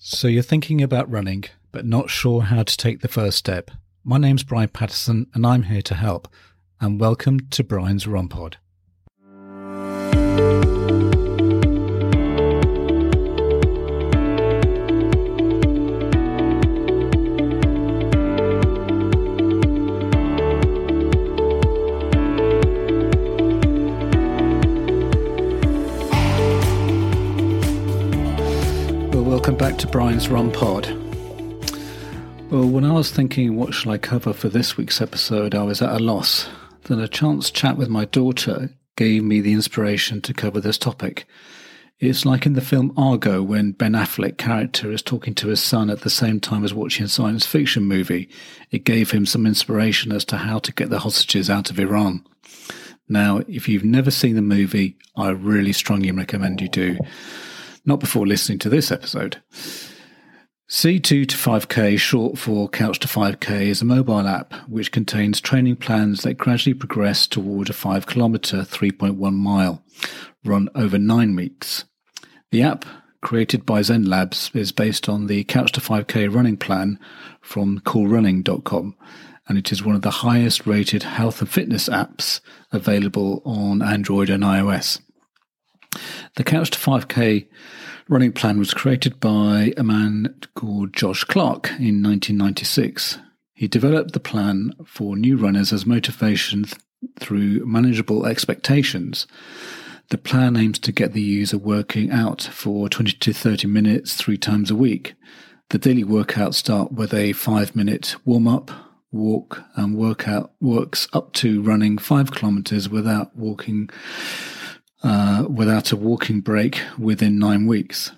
So you're thinking about running, but not sure how to take the first step. My name's Brian Patterson, and I'm here to help. And welcome to Brian's Run Pod. Back to Brian's Run Pod. Well, when I was thinking what shall I cover for this week's episode, I was at a loss. Then a chance chat with my daughter gave me the inspiration to cover this topic. It's like in the film Argo when Ben Affleck character is talking to his son at the same time as watching a science fiction movie. It gave him some inspiration as to how to get the hostages out of Iran. Now, if you've never seen the movie, I really strongly recommend you do. Not before listening to this episode. C2 to 5K, short for Couch to 5K, is a mobile app which contains training plans that gradually progress toward a 5 kilometer, 3.1 mile run over nine weeks. The app, created by Zen Labs, is based on the Couch to 5K running plan from coolrunning.com, and it is one of the highest rated health and fitness apps available on Android and iOS. The Couch to 5K running plan was created by a man called Josh Clark in 1996. He developed the plan for new runners as motivation th- through manageable expectations. The plan aims to get the user working out for 20 to 30 minutes three times a week. The daily workouts start with a five minute warm up, walk, and workout works up to running five kilometers without walking uh, without a walking break within nine weeks.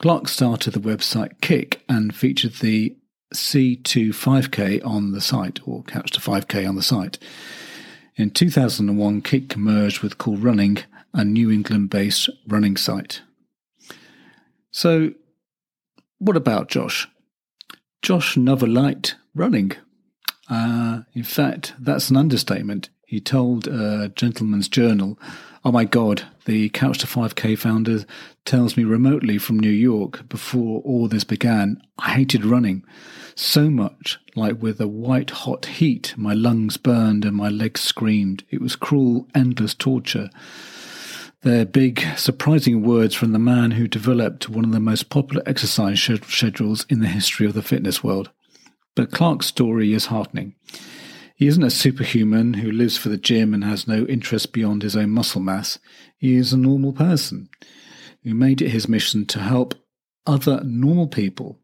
Clark started the website Kick and featured the C2 5K on the site, or Couch to 5K on the site. In 2001, Kick merged with Cool Running, a New England based running site. So, what about Josh? Josh never liked running. Uh, in fact, that's an understatement. He told a Gentleman's Journal Oh my God, the Couch to 5K founder tells me remotely from New York before all this began, I hated running so much, like with a white hot heat, my lungs burned and my legs screamed. It was cruel, endless torture. They're big, surprising words from the man who developed one of the most popular exercise schedules in the history of the fitness world. But Clark's story is heartening. He isn't a superhuman who lives for the gym and has no interest beyond his own muscle mass. He is a normal person who made it his mission to help other normal people.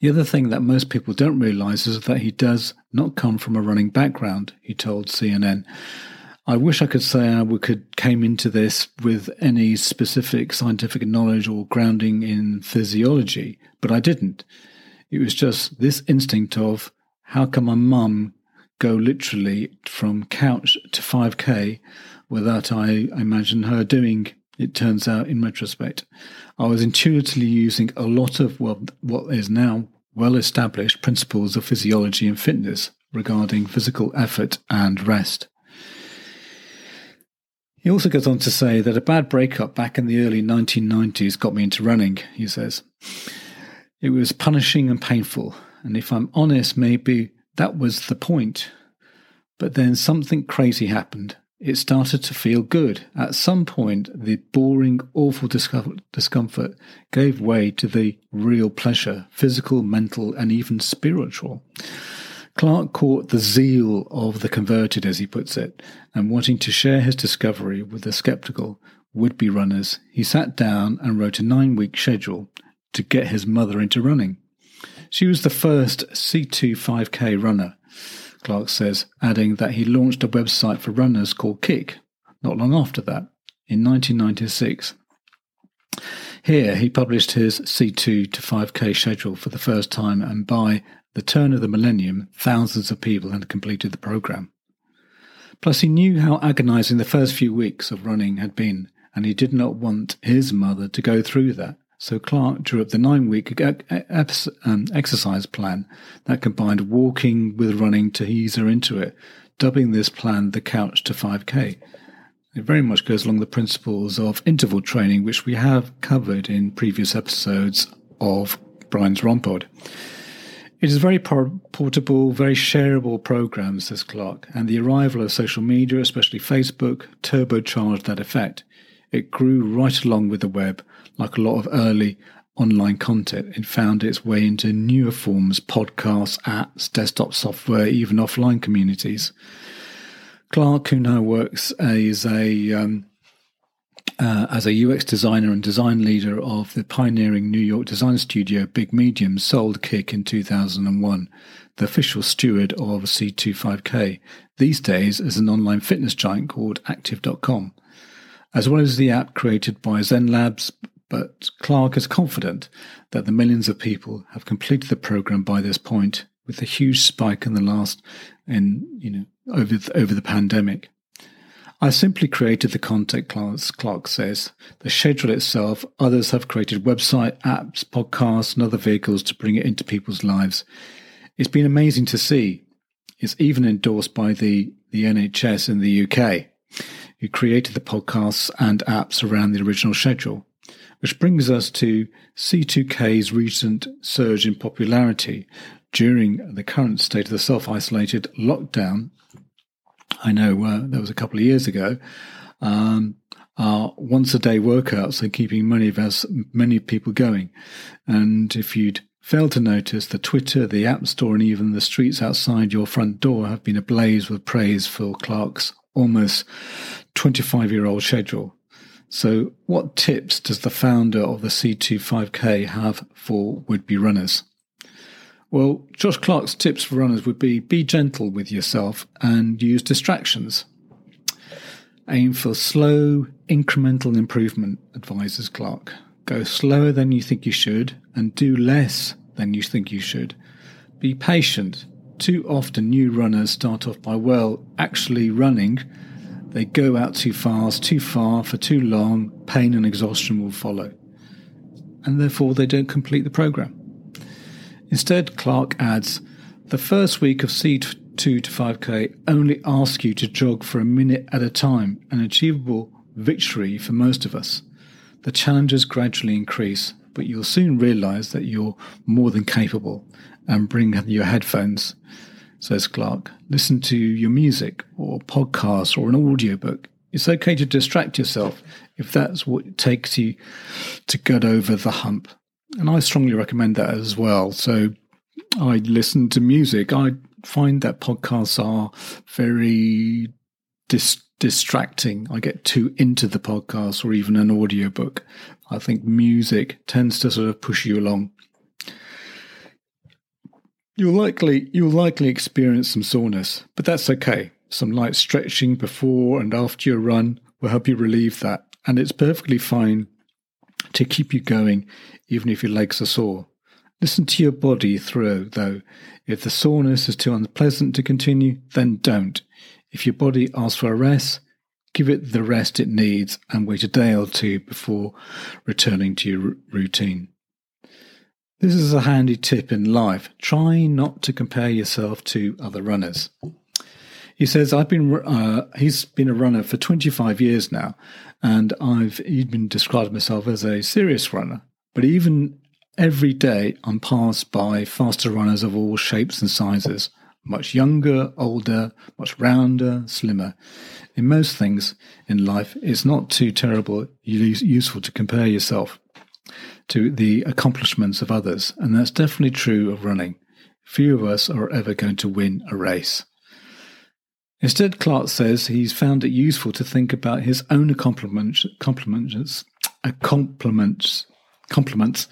The other thing that most people don't realize is that he does not come from a running background, he told CNN. I wish I could say I could came into this with any specific scientific knowledge or grounding in physiology, but I didn't. It was just this instinct of how can my mum go literally from couch to 5k without I imagine her doing it turns out in retrospect. I was intuitively using a lot of well, what is now well established principles of physiology and fitness regarding physical effort and rest. He also goes on to say that a bad breakup back in the early 1990s got me into running he says. It was punishing and painful and if i'm honest maybe that was the point. But then something crazy happened. It started to feel good. At some point, the boring, awful discomfort gave way to the real pleasure physical, mental, and even spiritual. Clark caught the zeal of the converted, as he puts it, and wanting to share his discovery with the skeptical would be runners, he sat down and wrote a nine week schedule to get his mother into running. She was the first C2 5K runner, Clark says, adding that he launched a website for runners called Kick not long after that, in 1996. Here, he published his C2 to 5K schedule for the first time, and by the turn of the millennium, thousands of people had completed the program. Plus, he knew how agonizing the first few weeks of running had been, and he did not want his mother to go through that. So Clark drew up the nine week um, exercise plan that combined walking with running to ease her into it, dubbing this plan the couch to 5K. It very much goes along the principles of interval training, which we have covered in previous episodes of Brian's Run Pod. It is a very portable, very shareable program, says Clark, and the arrival of social media, especially Facebook, turbocharged that effect. It grew right along with the web, like a lot of early online content. It found its way into newer forms, podcasts, apps, desktop software, even offline communities. Clark, who now works as a um, uh, as a UX designer and design leader of the pioneering New York design studio Big Medium, sold Kick in 2001, the official steward of C25K, these days as an online fitness giant called Active.com, as well as the app created by Zen Labs. But Clark is confident that the millions of people have completed the program by this point, with a huge spike in the last, in you know, over the, over the pandemic. I simply created the content, Clark says. The schedule itself, others have created website, apps, podcasts, and other vehicles to bring it into people's lives. It's been amazing to see. It's even endorsed by the, the NHS in the UK, who created the podcasts and apps around the original schedule. Which brings us to C2K's recent surge in popularity during the current state of the self isolated lockdown I know uh, that was a couple of years ago. Um, once a day workouts are keeping many of us, many people going. And if you'd failed to notice, the Twitter, the App Store, and even the streets outside your front door have been ablaze with praise for Clark's almost 25 year old schedule. So, what tips does the founder of the C25K have for would be runners? Well, Josh Clark's tips for runners would be be gentle with yourself and use distractions. Aim for slow, incremental improvement, advises Clark. Go slower than you think you should and do less than you think you should. Be patient. Too often, new runners start off by, well, actually running. They go out too fast, too far, for too long, pain and exhaustion will follow. And therefore, they don't complete the program. Instead, Clark adds, the first week of C2 to 5K only asks you to jog for a minute at a time, an achievable victory for most of us. The challenges gradually increase, but you'll soon realize that you're more than capable and bring your headphones, says Clark. Listen to your music or podcast or an audiobook. It's okay to distract yourself if that's what takes you to get over the hump. And I strongly recommend that as well. So I listen to music. I find that podcasts are very dis- distracting. I get too into the podcast or even an audiobook. I think music tends to sort of push you along. You'll likely you'll likely experience some soreness, but that's okay. Some light stretching before and after your run will help you relieve that, and it's perfectly fine to keep you going even if your legs are sore. Listen to your body through, though. If the soreness is too unpleasant to continue, then don't. If your body asks for a rest, give it the rest it needs and wait a day or two before returning to your routine. This is a handy tip in life. Try not to compare yourself to other runners. He says, I've been, uh, he's been a runner for 25 years now, and I've even described myself as a serious runner. But even every day, I'm passed by faster runners of all shapes and sizes, much younger, older, much rounder, slimmer. In most things in life, it's not too terrible, useful to compare yourself to the accomplishments of others, and that's definitely true of running. Few of us are ever going to win a race. Instead, Clark says he's found it useful to think about his own accomplishments, compliments, compliments compliments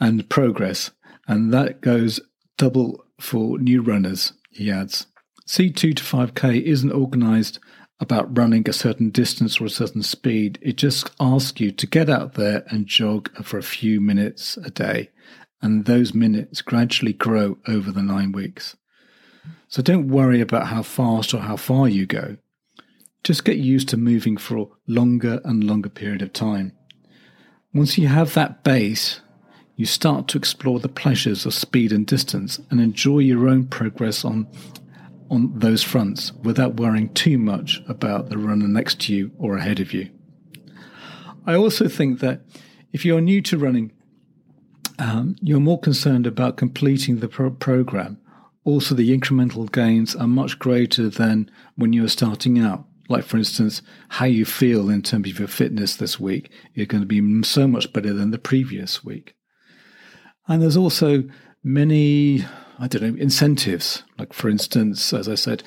and progress, and that goes double for new runners, he adds. C2 to 5K isn't organized about running a certain distance or a certain speed. It just asks you to get out there and jog for a few minutes a day, and those minutes gradually grow over the nine weeks. So don't worry about how fast or how far you go. Just get used to moving for a longer and longer period of time. Once you have that base, you start to explore the pleasures of speed and distance and enjoy your own progress on on those fronts without worrying too much about the runner next to you or ahead of you. I also think that if you're new to running, um, you're more concerned about completing the pro- program. Also, the incremental gains are much greater than when you're starting out. Like, for instance, how you feel in terms of your fitness this week is going to be so much better than the previous week. And there's also many, I don't know, incentives. Like, for instance, as I said,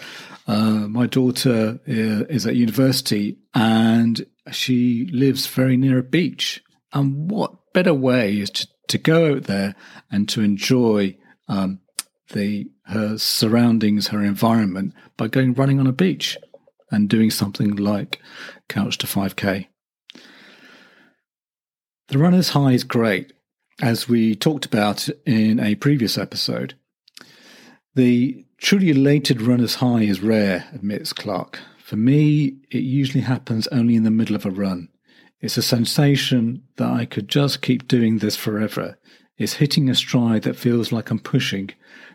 uh, my daughter is at university and she lives very near a beach. And what better way is to, to go out there and to enjoy um, the her surroundings, her environment by going running on a beach and doing something like Couch to 5K. The runner's high is great, as we talked about in a previous episode. The truly elated runner's high is rare, admits Clark. For me, it usually happens only in the middle of a run. It's a sensation that I could just keep doing this forever. It's hitting a stride that feels like I'm pushing,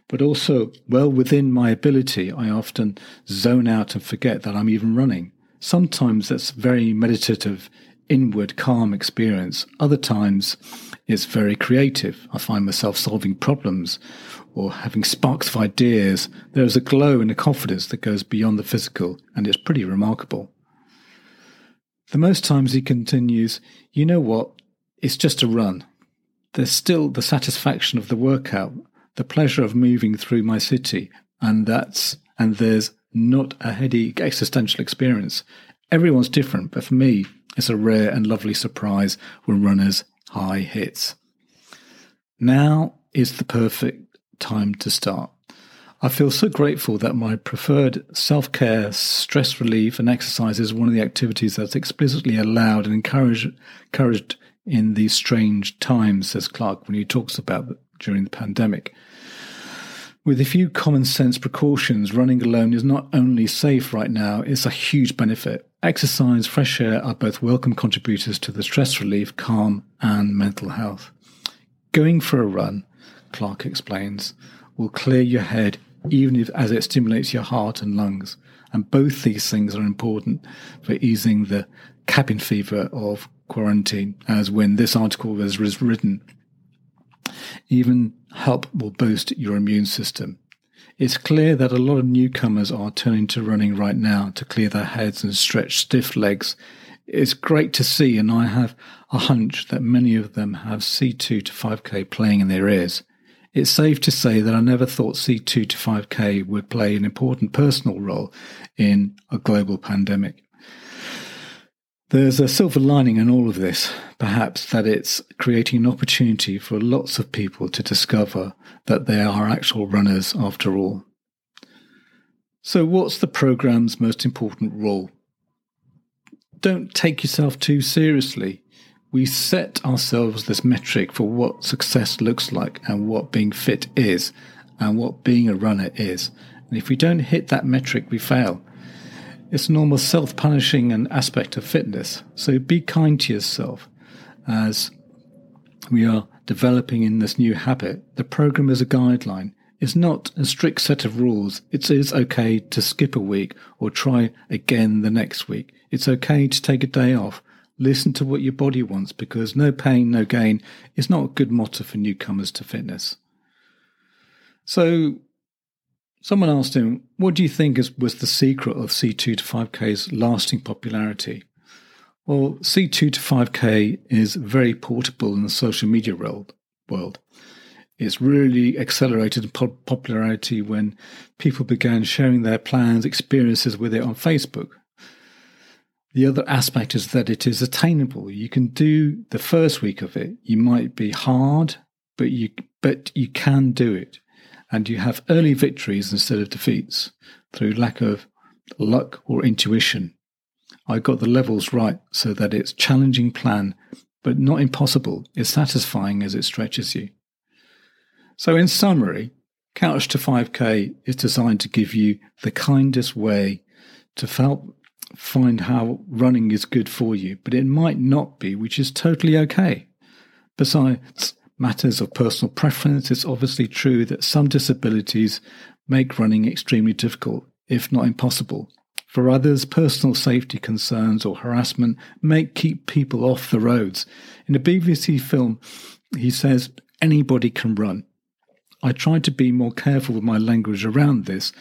but also well within my ability. I often zone out and forget that I'm even running. Sometimes that's very meditative, inward, calm experience. Other times it's very creative. I find myself solving problems or having sparks of ideas. There is a glow and a confidence that goes beyond the physical, and it's pretty remarkable. The most times he continues, you know what? It's just a run. There's still the satisfaction of the workout, the pleasure of moving through my city, and that's and there's not a heady existential experience. Everyone's different, but for me, it's a rare and lovely surprise when runners high hits. Now is the perfect time to start. I feel so grateful that my preferred self care, stress relief, and exercise is one of the activities that's explicitly allowed and encouraged, encouraged in these strange times, says Clark when he talks about during the pandemic. With a few common sense precautions, running alone is not only safe right now, it's a huge benefit. Exercise, fresh air are both welcome contributors to the stress relief, calm, and mental health. Going for a run, Clark explains, will clear your head even if, as it stimulates your heart and lungs. And both these things are important for easing the cabin fever of quarantine, as when this article was written. Even help will boost your immune system. It's clear that a lot of newcomers are turning to running right now to clear their heads and stretch stiff legs. It's great to see, and I have a hunch that many of them have C2 to 5K playing in their ears. It's safe to say that I never thought C2 to 5K would play an important personal role in a global pandemic. There's a silver lining in all of this, perhaps that it's creating an opportunity for lots of people to discover that they are actual runners after all. So, what's the program's most important role? Don't take yourself too seriously we set ourselves this metric for what success looks like and what being fit is and what being a runner is. And if we don't hit that metric, we fail. It's a normal self punishing an aspect of fitness. So be kind to yourself as we are developing in this new habit. The program is a guideline. It's not a strict set of rules. It is okay to skip a week or try again the next week. It's okay to take a day off Listen to what your body wants because no pain, no gain is not a good motto for newcomers to fitness. So, someone asked him, What do you think is, was the secret of C2 to 5K's lasting popularity? Well, C2 to 5K is very portable in the social media world. It's really accelerated in popularity when people began sharing their plans, experiences with it on Facebook. The other aspect is that it is attainable. You can do the first week of it. You might be hard, but you but you can do it. And you have early victories instead of defeats through lack of luck or intuition. I got the levels right so that it's challenging plan, but not impossible. It's satisfying as it stretches you. So in summary, Couch to 5K is designed to give you the kindest way to help find how running is good for you, but it might not be, which is totally okay. Besides matters of personal preference, it's obviously true that some disabilities make running extremely difficult, if not impossible. For others, personal safety concerns or harassment may keep people off the roads. In a BBC film, he says, anybody can run. I tried to be more careful with my language around this,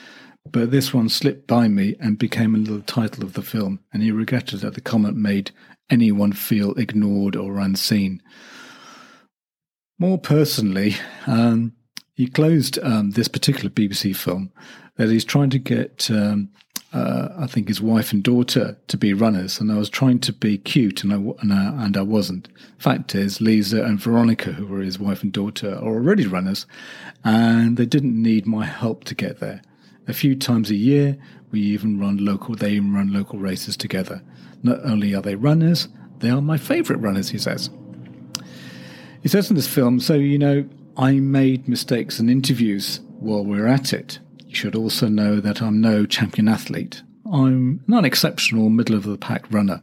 but this one slipped by me and became a little title of the film, and he regretted that the comment made anyone feel ignored or unseen. More personally, um, he closed um, this particular BBC film that he's trying to get, um, uh, I think, his wife and daughter to be runners, and I was trying to be cute, and I and I, and I wasn't. Fact is, Lisa and Veronica, who were his wife and daughter, are already runners, and they didn't need my help to get there. A few times a year, we even run local. They even run local races together. Not only are they runners, they are my favourite runners. He says. He says in this film, so you know, I made mistakes in interviews while we're at it. You should also know that I'm no champion athlete. I'm not an exceptional middle of the pack runner.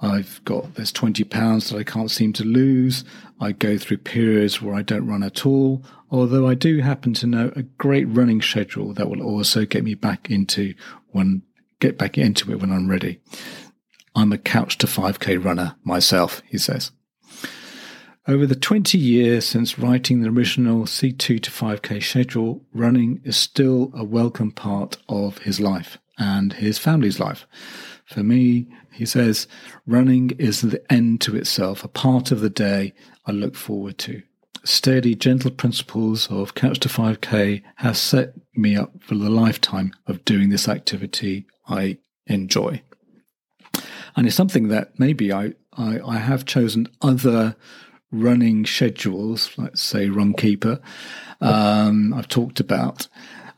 I've got there's 20 pounds that I can't seem to lose. I go through periods where I don't run at all, although I do happen to know a great running schedule that will also get me back into when get back into it when I'm ready. I'm a couch to 5k runner myself, he says. Over the 20 years since writing the original C2 to 5K schedule, running is still a welcome part of his life and his family's life. For me, he says, running is the end to itself, a part of the day I look forward to. Steady, gentle principles of Couch to 5K have set me up for the lifetime of doing this activity I enjoy. And it's something that maybe I, I, I have chosen other running schedules, let's say Runkeeper, um, I've talked about.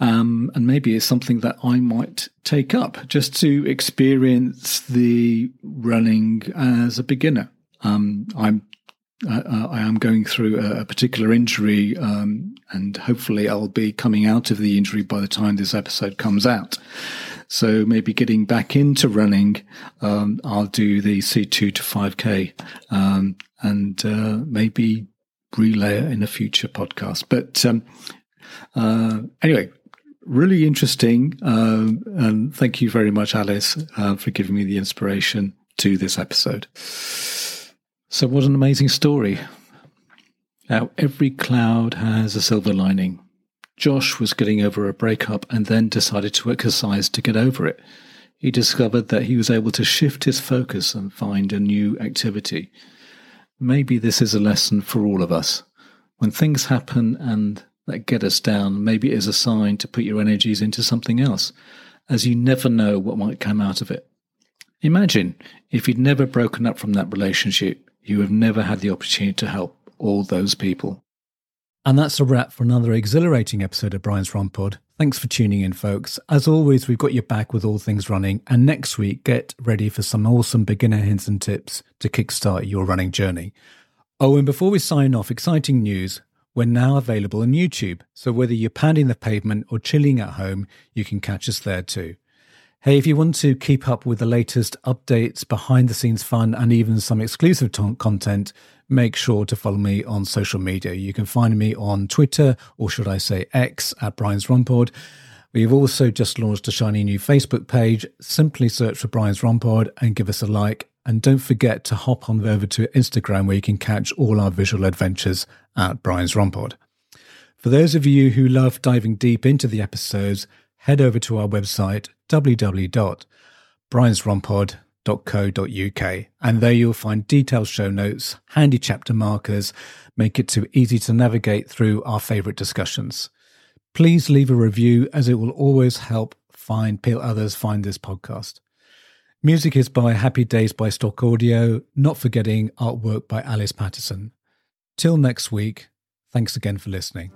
Um, and maybe it's something that I might take up just to experience the running as a beginner. Um, I'm uh, I am going through a, a particular injury, um, and hopefully I'll be coming out of the injury by the time this episode comes out. So maybe getting back into running, um, I'll do the C2 to 5K um, and uh, maybe relay it in a future podcast. But um, uh, anyway, really interesting. Uh, and thank you very much, Alice, uh, for giving me the inspiration to this episode. So, what an amazing story. Now, every cloud has a silver lining. Josh was getting over a breakup and then decided to exercise to get over it. He discovered that he was able to shift his focus and find a new activity. Maybe this is a lesson for all of us. When things happen and that get us down, maybe it is a sign to put your energies into something else, as you never know what might come out of it. Imagine if you'd never broken up from that relationship, you have never had the opportunity to help all those people. And that's a wrap for another exhilarating episode of Brian's Run Pod. Thanks for tuning in, folks. As always, we've got your back with all things running. And next week, get ready for some awesome beginner hints and tips to kickstart your running journey. Oh, and before we sign off, exciting news. We're now available on YouTube. So whether you're pounding the pavement or chilling at home, you can catch us there too. Hey, if you want to keep up with the latest updates, behind the scenes fun, and even some exclusive t- content, make sure to follow me on social media. You can find me on Twitter, or should I say X, at Brian's Runpod. We've also just launched a shiny new Facebook page. Simply search for Brian's Runpod and give us a like. And don't forget to hop on over to Instagram where you can catch all our visual adventures at Brian's Runpod. For those of you who love diving deep into the episodes, head over to our website, www.briansrunpod.co.uk, and there you'll find detailed show notes, handy chapter markers, make it too easy to navigate through our favourite discussions. Please leave a review as it will always help find others find this podcast. Music is by Happy Days by Stock Audio, not forgetting artwork by Alice Patterson. Till next week, thanks again for listening.